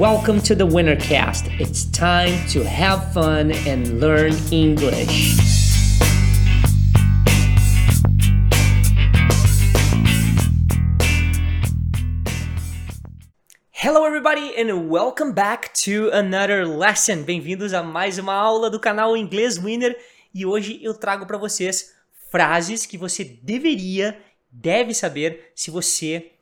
Welcome to the Wintercast. It's time to have fun and learn English. Hello everybody and welcome back to another lesson. Bem-vindos a mais uma aula do canal Inglês Winner e hoje eu trago para vocês frases que você deveria, deve saber se você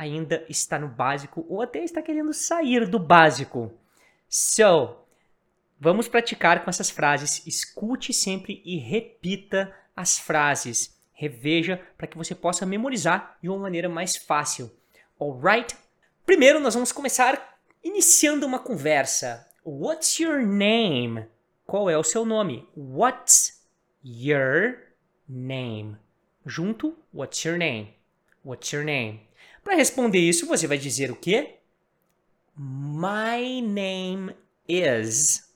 ainda está no básico ou até está querendo sair do básico. So, vamos praticar com essas frases. Escute sempre e repita as frases. Reveja para que você possa memorizar de uma maneira mais fácil. Alright? Primeiro, nós vamos começar iniciando uma conversa. What's your name? Qual é o seu nome? What's your name? Junto, what's your name? What's your name? Para responder isso, você vai dizer o quê? My name is.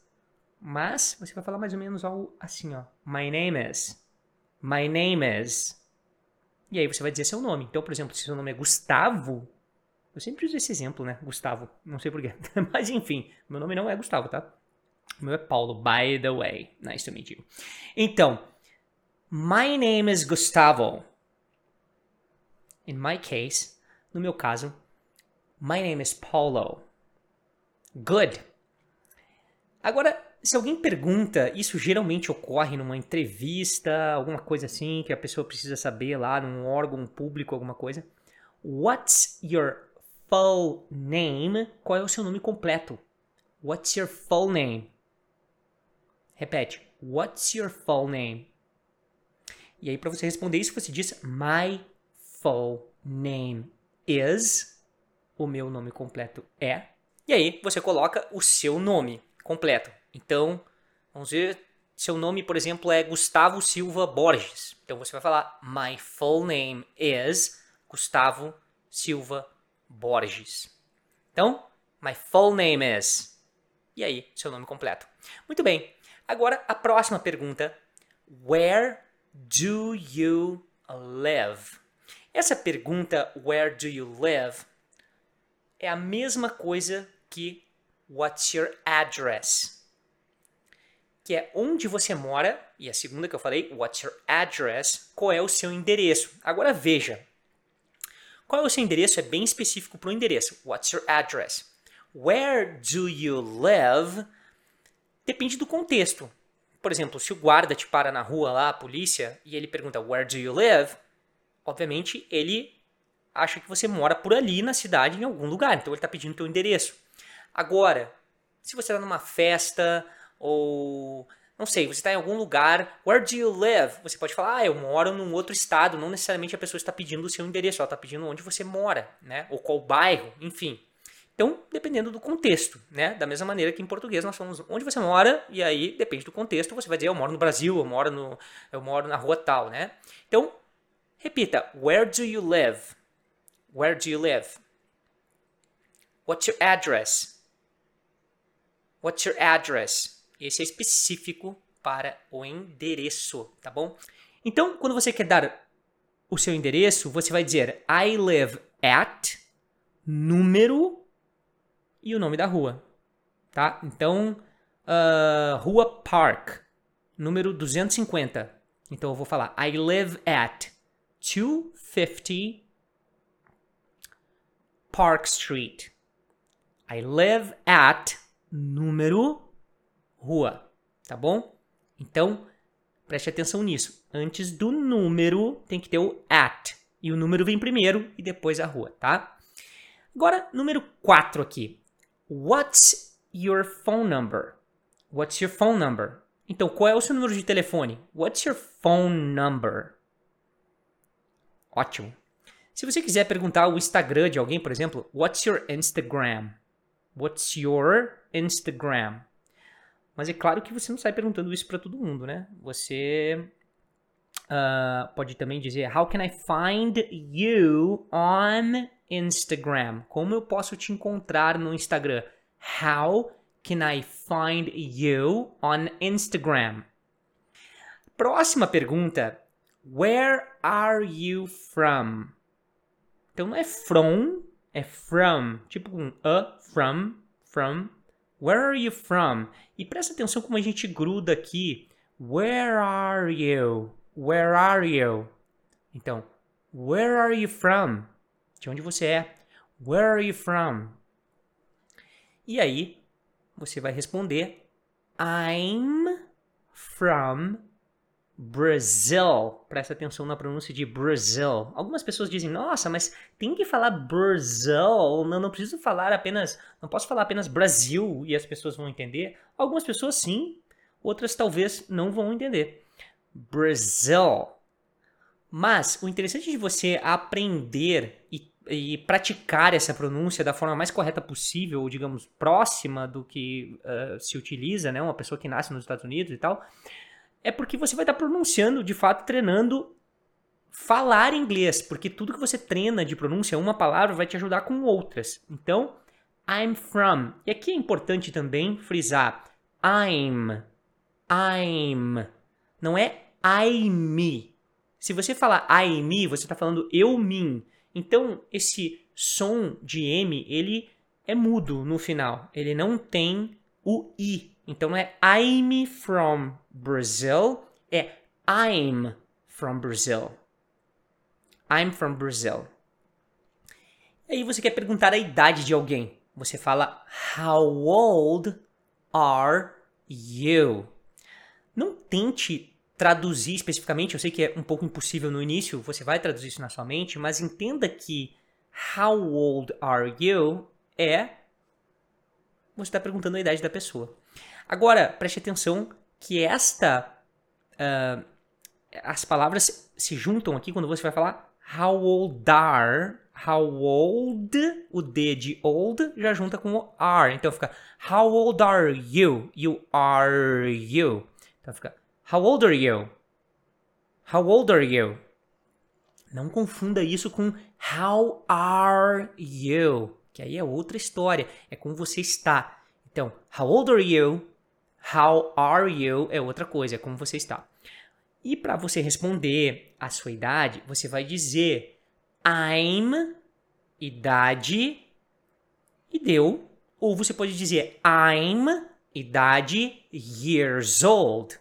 Mas você vai falar mais ou menos algo assim, ó. My name is. My name is. E aí você vai dizer seu nome. Então, por exemplo, se seu nome é Gustavo, eu sempre uso esse exemplo, né? Gustavo. Não sei porquê. Mas enfim, meu nome não é Gustavo, tá? O meu é Paulo, by the way. Nice to meet you. Então, my name is Gustavo. In my case, no meu caso, my name is Paulo. Good. Agora, se alguém pergunta, isso geralmente ocorre numa entrevista, alguma coisa assim, que a pessoa precisa saber lá num órgão público, alguma coisa. What's your full name? Qual é o seu nome completo? What's your full name? Repete. What's your full name? E aí, para você responder isso, você diz My full name is, o meu nome completo é, e aí você coloca o seu nome completo. Então, vamos ver, seu nome, por exemplo, é Gustavo Silva Borges. Então você vai falar My full name is Gustavo Silva Borges. Então, my full name is. E aí, seu nome completo. Muito bem. Agora a próxima pergunta: Where do you live? Essa pergunta, where do you live, é a mesma coisa que what's your address? Que é onde você mora, e a segunda que eu falei, what's your address, qual é o seu endereço. Agora veja, qual é o seu endereço é bem específico para o endereço. What's your address? Where do you live? Depende do contexto. Por exemplo, se o guarda te para na rua lá, a polícia, e ele pergunta Where do you live? Obviamente, ele acha que você mora por ali na cidade, em algum lugar. Então ele está pedindo o teu endereço. Agora, se você está numa festa ou não sei, você está em algum lugar, where do you live? Você pode falar, ah, eu moro num outro estado. Não necessariamente a pessoa está pedindo o seu endereço, ela está pedindo onde você mora, né? Ou qual bairro, enfim. Então, dependendo do contexto, né? Da mesma maneira que em português nós falamos onde você mora, e aí depende do contexto, você vai dizer eu moro no Brasil, eu moro, no, eu moro na rua tal, né? Então, Repita. Where do you live? Where do you live? What's your address? What's your address? Esse é específico para o endereço, tá bom? Então, quando você quer dar o seu endereço, você vai dizer I live at número e o nome da rua, tá? Então, uh, Rua Park, número 250. Então eu vou falar I live at 250 Park Street. I live at número rua, tá bom? Então, preste atenção nisso. Antes do número tem que ter o at. E o número vem primeiro e depois a rua, tá? Agora, número 4 aqui. What's your phone number? What's your phone number? Então, qual é o seu número de telefone? What's your phone number? Ótimo. Se você quiser perguntar o Instagram de alguém, por exemplo, what's your Instagram? What's your Instagram? Mas é claro que você não sai perguntando isso para todo mundo, né? Você uh, pode também dizer How can I find you on Instagram? Como eu posso te encontrar no Instagram? How can I find you on Instagram? Próxima pergunta Where are you from? Então não é from, é from. Tipo um a, from, from. Where are you from? E presta atenção como a gente gruda aqui. Where are you? Where are you? Então, where are you from? De onde você é? Where are you from? E aí, você vai responder I'm from Brazil. Presta atenção na pronúncia de Brazil. Algumas pessoas dizem, nossa, mas tem que falar Brazil. Não, não preciso falar apenas. Não posso falar apenas Brasil e as pessoas vão entender. Algumas pessoas sim, outras talvez não vão entender. Brazil. Mas o interessante de você aprender e, e praticar essa pronúncia da forma mais correta possível, ou digamos, próxima do que uh, se utiliza, né? Uma pessoa que nasce nos Estados Unidos e tal é porque você vai estar pronunciando, de fato, treinando falar inglês, porque tudo que você treina de pronúncia, uma palavra vai te ajudar com outras. Então, I'm from. E aqui é importante também frisar I'm. I'm. Não é I me. Se você falar I me, você está falando eu mim. Então, esse som de M, ele é mudo no final. Ele não tem o I. Então não é I'm from Brazil, é I'm from Brazil. I'm from Brazil. Aí você quer perguntar a idade de alguém. Você fala How old are you? Não tente traduzir especificamente, eu sei que é um pouco impossível no início, você vai traduzir isso na sua mente, mas entenda que How old are you é você está perguntando a idade da pessoa. Agora, preste atenção que esta. Uh, as palavras se juntam aqui quando você vai falar how old are. How old, o D de old já junta com o are. Então fica How old are you? You are you. Então fica How old are you? How old are you? Não confunda isso com How are you? Que aí é outra história. É como você está. Então, How old are you? How are you é outra coisa, é como você está. E para você responder a sua idade, você vai dizer I'm, idade, e deu. Ou você pode dizer I'm, idade, years old.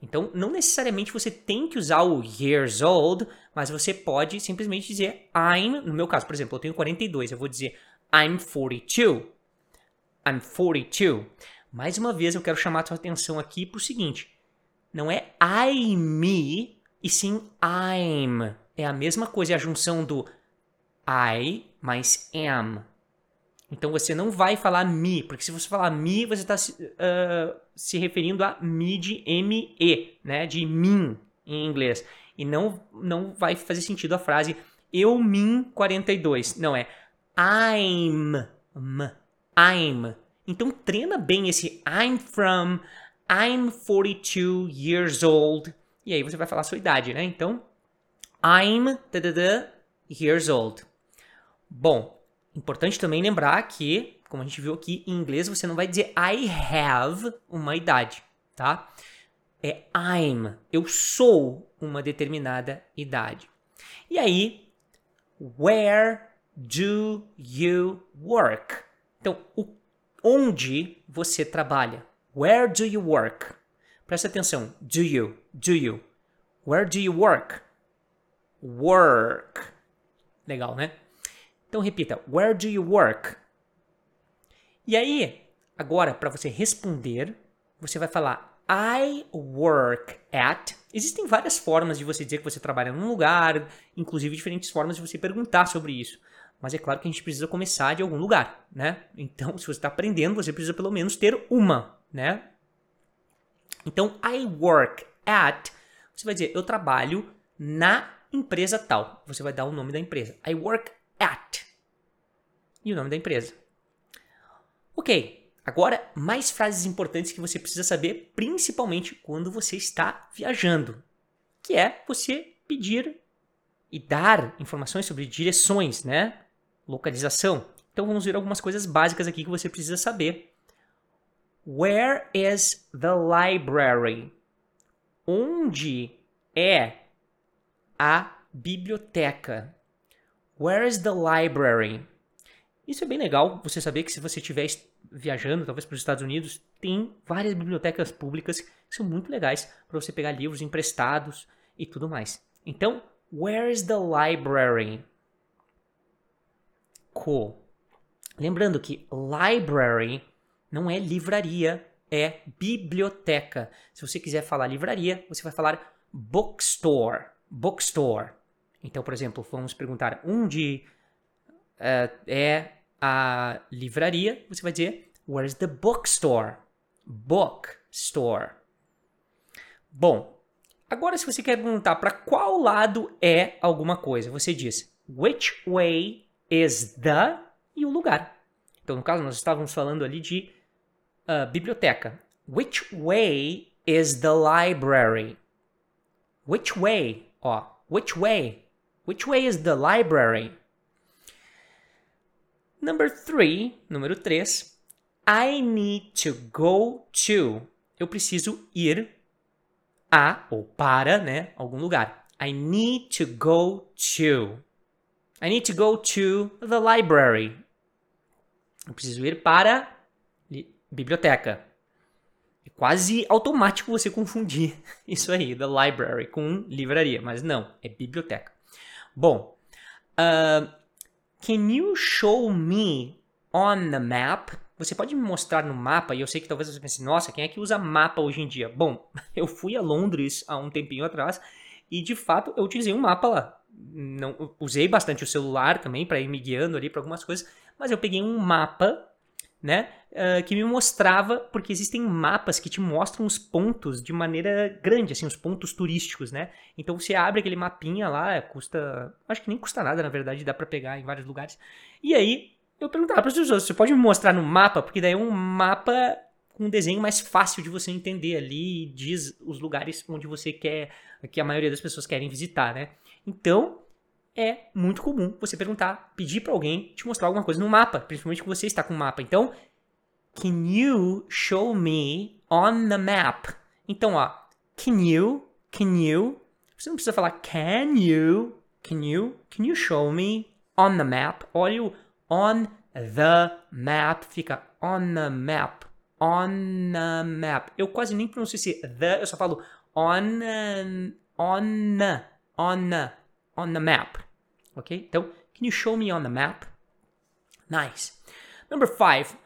Então, não necessariamente você tem que usar o years old, mas você pode simplesmente dizer I'm, no meu caso, por exemplo, eu tenho 42, eu vou dizer I'm 42. I'm 42. Mais uma vez eu quero chamar a sua atenção aqui para o seguinte: não é I me e sim I'm. É a mesma coisa, é a junção do I mais am. Então você não vai falar me, porque se você falar me, você está uh, se referindo a me de M-E, né? De mim em inglês. E não, não vai fazer sentido a frase eu mim 42. Não, é I'm. I'm. Então treina bem esse I'm from, I'm 42 years old. E aí você vai falar a sua idade, né? Então, I'm years old. Bom, importante também lembrar que, como a gente viu aqui, em inglês você não vai dizer I have uma idade, tá? É I'm, eu sou uma determinada idade. E aí, where do you work? Então, o onde você trabalha. Where do you work? Presta atenção. Do you? Do you? Where do you work? Work. Legal, né? Então repita. Where do you work? E aí, agora para você responder, você vai falar I work at. Existem várias formas de você dizer que você trabalha num lugar, inclusive diferentes formas de você perguntar sobre isso. Mas é claro que a gente precisa começar de algum lugar, né? Então, se você está aprendendo, você precisa pelo menos ter uma, né? Então, I work at, você vai dizer, eu trabalho na empresa tal. Você vai dar o nome da empresa. I work at. E o nome da empresa. Ok, agora mais frases importantes que você precisa saber, principalmente quando você está viajando, que é você pedir e dar informações sobre direções, né? Localização. Então vamos ver algumas coisas básicas aqui que você precisa saber. Where is the library? Onde é a biblioteca? Where is the library? Isso é bem legal, você saber que se você estiver viajando, talvez para os Estados Unidos, tem várias bibliotecas públicas que são muito legais para você pegar livros emprestados e tudo mais. Então, where's the library? Cool. Lembrando que library não é livraria, é biblioteca. Se você quiser falar livraria, você vai falar bookstore. Bookstore. Então, por exemplo, vamos perguntar onde uh, é a livraria. Você vai dizer Where's the bookstore? Bookstore. Bom, agora se você quer perguntar para qual lado é alguma coisa, você diz Which way is the e o lugar. Então, no caso, nós estávamos falando ali de uh, biblioteca. Which way is the library? Which way? Ó, which way? Which way is the library? Number three, número 3. I need to go to. Eu preciso ir a ou para, né, algum lugar. I need to go to. I need to go to the library. Eu preciso ir para biblioteca. É quase automático você confundir isso aí, the library, com livraria, mas não, é biblioteca. Bom, uh, can you show me on the map? Você pode me mostrar no mapa? E eu sei que talvez você pense, nossa, quem é que usa mapa hoje em dia? Bom, eu fui a Londres há um tempinho atrás e de fato eu utilizei um mapa lá. Não, usei bastante o celular também para ir me guiando ali para algumas coisas, mas eu peguei um mapa né? Uh, que me mostrava, porque existem mapas que te mostram os pontos de maneira grande, assim, os pontos turísticos, né? Então você abre aquele mapinha lá, custa. Acho que nem custa nada, na verdade, dá para pegar em vários lugares. E aí eu perguntava para as pessoas: você pode me mostrar no mapa? Porque daí é um mapa com um desenho mais fácil de você entender ali e diz os lugares onde você quer, que a maioria das pessoas querem visitar, né? Então, é muito comum você perguntar, pedir para alguém te mostrar alguma coisa no mapa, principalmente que você está com o mapa. Então, can you show me on the map? Então, ó, can you, can you, você não precisa falar can you, can you, can you show me on the map? Olha o on the map, fica on the map, on the map. Eu quase nem pronuncio esse the, eu só falo on, on, on, on the map. Ok? Então, can you show me on the map? Nice. Number five,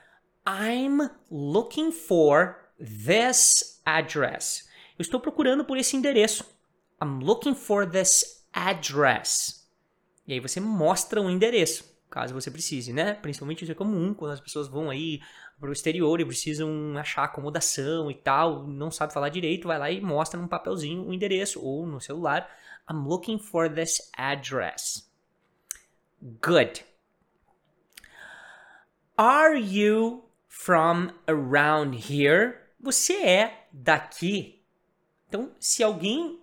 I'm looking for this address. Eu estou procurando por esse endereço. I'm looking for this address. E aí você mostra o um endereço, caso você precise, né? Principalmente isso é comum quando as pessoas vão aí para o exterior e precisam achar acomodação e tal, não sabe falar direito, vai lá e mostra num papelzinho o endereço ou no celular. I'm looking for this address. Good. Are you from around here? Você é daqui? Então, se alguém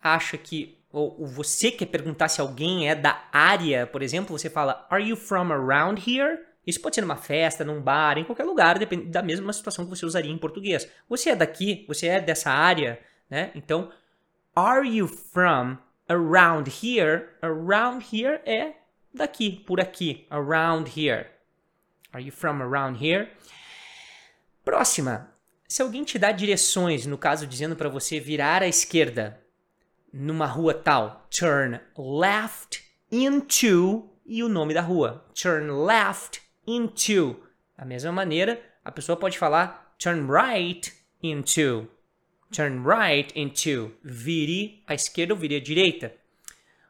acha que ou você quer perguntar se alguém é da área, por exemplo, você fala Are you from around here? Isso pode ser numa festa, num bar, em qualquer lugar, depende da mesma situação que você usaria em português. Você é daqui? Você é dessa área? Né? Então, Are you from around here? Around here é daqui, por aqui, around here. Are you from around here? Próxima. Se alguém te dá direções, no caso dizendo para você virar à esquerda numa rua tal, turn left into e o nome da rua, turn left into. Da mesma maneira, a pessoa pode falar turn right into. Turn right into. Vire à esquerda ou vire à direita.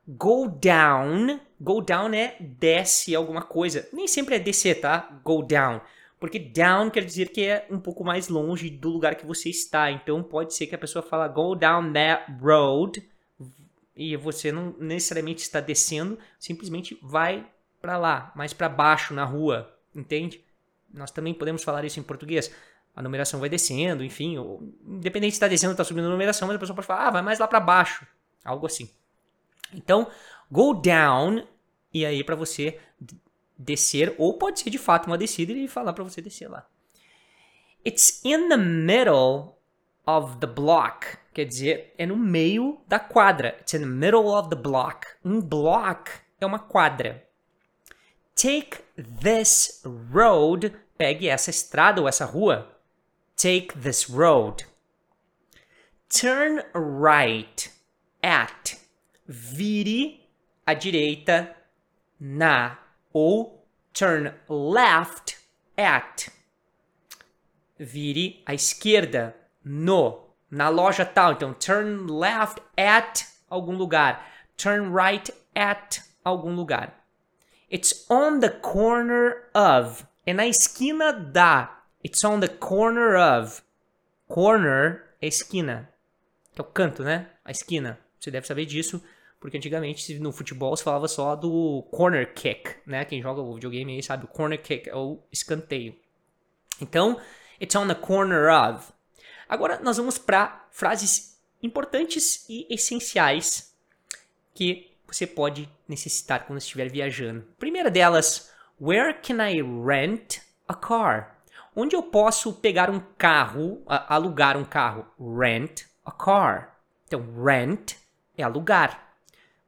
Go down. Go down é desce alguma coisa. Nem sempre é descer, tá? Go down. Porque down quer dizer que é um pouco mais longe do lugar que você está. Então pode ser que a pessoa fala go down that road e você não necessariamente está descendo, simplesmente vai para lá, mais para baixo na rua, entende? Nós também podemos falar isso em português. A numeração vai descendo, enfim, independente se está descendo ou está subindo a numeração, mas a pessoa pode falar, ah, vai mais lá para baixo, algo assim. Então, go down, e aí para você descer, ou pode ser de fato uma descida e falar para você descer lá. It's in the middle of the block. Quer dizer, é no meio da quadra. It's in the middle of the block. Um block é uma quadra. Take this road. Pegue essa estrada ou essa rua. Take this road. Turn right at. Vire à direita na. Ou turn left at. Vire à esquerda no. Na loja tal. Então, turn left at algum lugar. Turn right at algum lugar. It's on the corner of. É na esquina da. It's on the corner of. Corner é esquina. Que é o canto, né? A esquina. Você deve saber disso, porque antigamente no futebol se falava só do corner kick, né? Quem joga o videogame aí sabe, o corner kick é o escanteio. Então, it's on the corner of. Agora nós vamos para frases importantes e essenciais que você pode necessitar quando estiver viajando. Primeira delas, where can I rent a car? Onde eu posso pegar um carro, alugar um carro? Rent a car. Então, rent é alugar.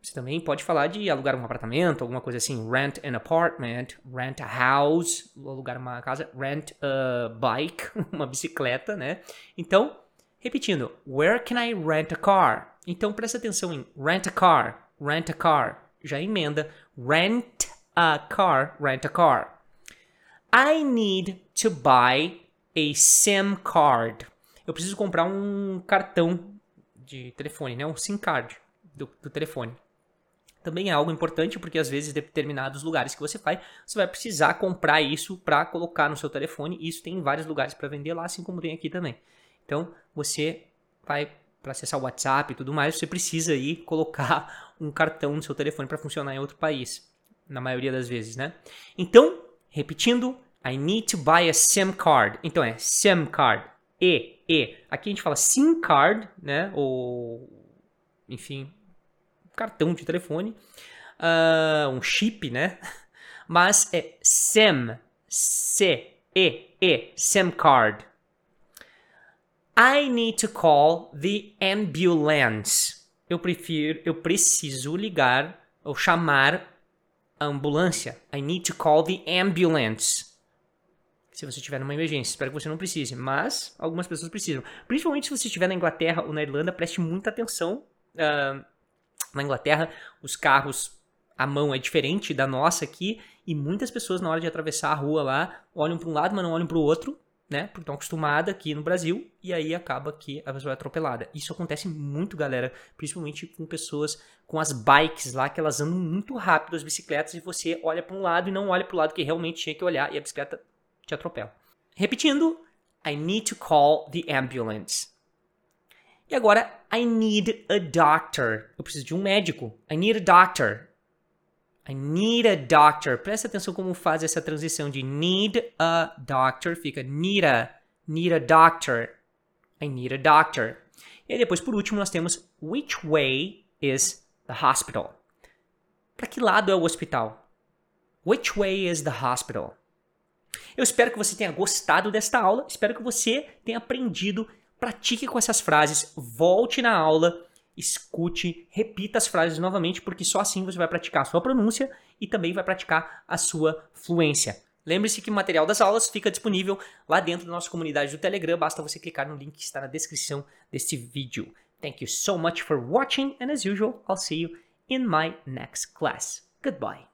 Você também pode falar de alugar um apartamento, alguma coisa assim. Rent an apartment, rent a house, alugar uma casa, rent a bike, uma bicicleta, né? Então, repetindo, where can I rent a car? Então, presta atenção em rent a car, rent a car. Já emenda rent a car, rent a car. I need to buy a SIM card. Eu preciso comprar um cartão de telefone, né? Um SIM card do, do telefone também é algo importante porque às vezes determinados lugares que você vai, você vai precisar comprar isso para colocar no seu telefone. Isso tem em vários lugares para vender lá, assim como tem aqui também. Então, você vai para acessar o WhatsApp e tudo mais, você precisa aí colocar um cartão no seu telefone para funcionar em outro país, na maioria das vezes, né? Então, repetindo, I need to buy a SIM card. Então é SIM card. E, E. Aqui a gente fala SIM card, né? Ou, enfim, cartão de telefone, uh, um chip, né? Mas é SIM, C-E-E, SIM card. I need to call the ambulance. Eu prefiro, eu preciso ligar ou chamar a ambulância. I need to call the ambulance. Se você estiver numa emergência, espero que você não precise, mas algumas pessoas precisam. Principalmente se você estiver na Inglaterra ou na Irlanda, preste muita atenção. Uh, na Inglaterra, os carros, a mão é diferente da nossa aqui, e muitas pessoas, na hora de atravessar a rua lá, olham para um lado, mas não olham para o outro, né? Porque estão acostumadas aqui no Brasil, e aí acaba que a pessoa é atropelada. Isso acontece muito, galera, principalmente com pessoas com as bikes lá, que elas andam muito rápido, as bicicletas, e você olha para um lado e não olha para o lado que realmente tinha que olhar, e a bicicleta te atropela. Repetindo, I need to call the ambulance. E agora, I need a doctor. Eu preciso de um médico. I need a doctor. I need a doctor. Presta atenção como faz essa transição de need a doctor. Fica need a, need a doctor. I need a doctor. E depois, por último, nós temos which way is the hospital? Para que lado é o hospital? Which way is the hospital? Eu espero que você tenha gostado desta aula. Espero que você tenha aprendido pratique com essas frases, volte na aula, escute, repita as frases novamente, porque só assim você vai praticar a sua pronúncia e também vai praticar a sua fluência. Lembre-se que o material das aulas fica disponível lá dentro da nossa comunidade do Telegram, basta você clicar no link que está na descrição deste vídeo. Thank you so much for watching and as usual, I'll see you in my next class. Goodbye.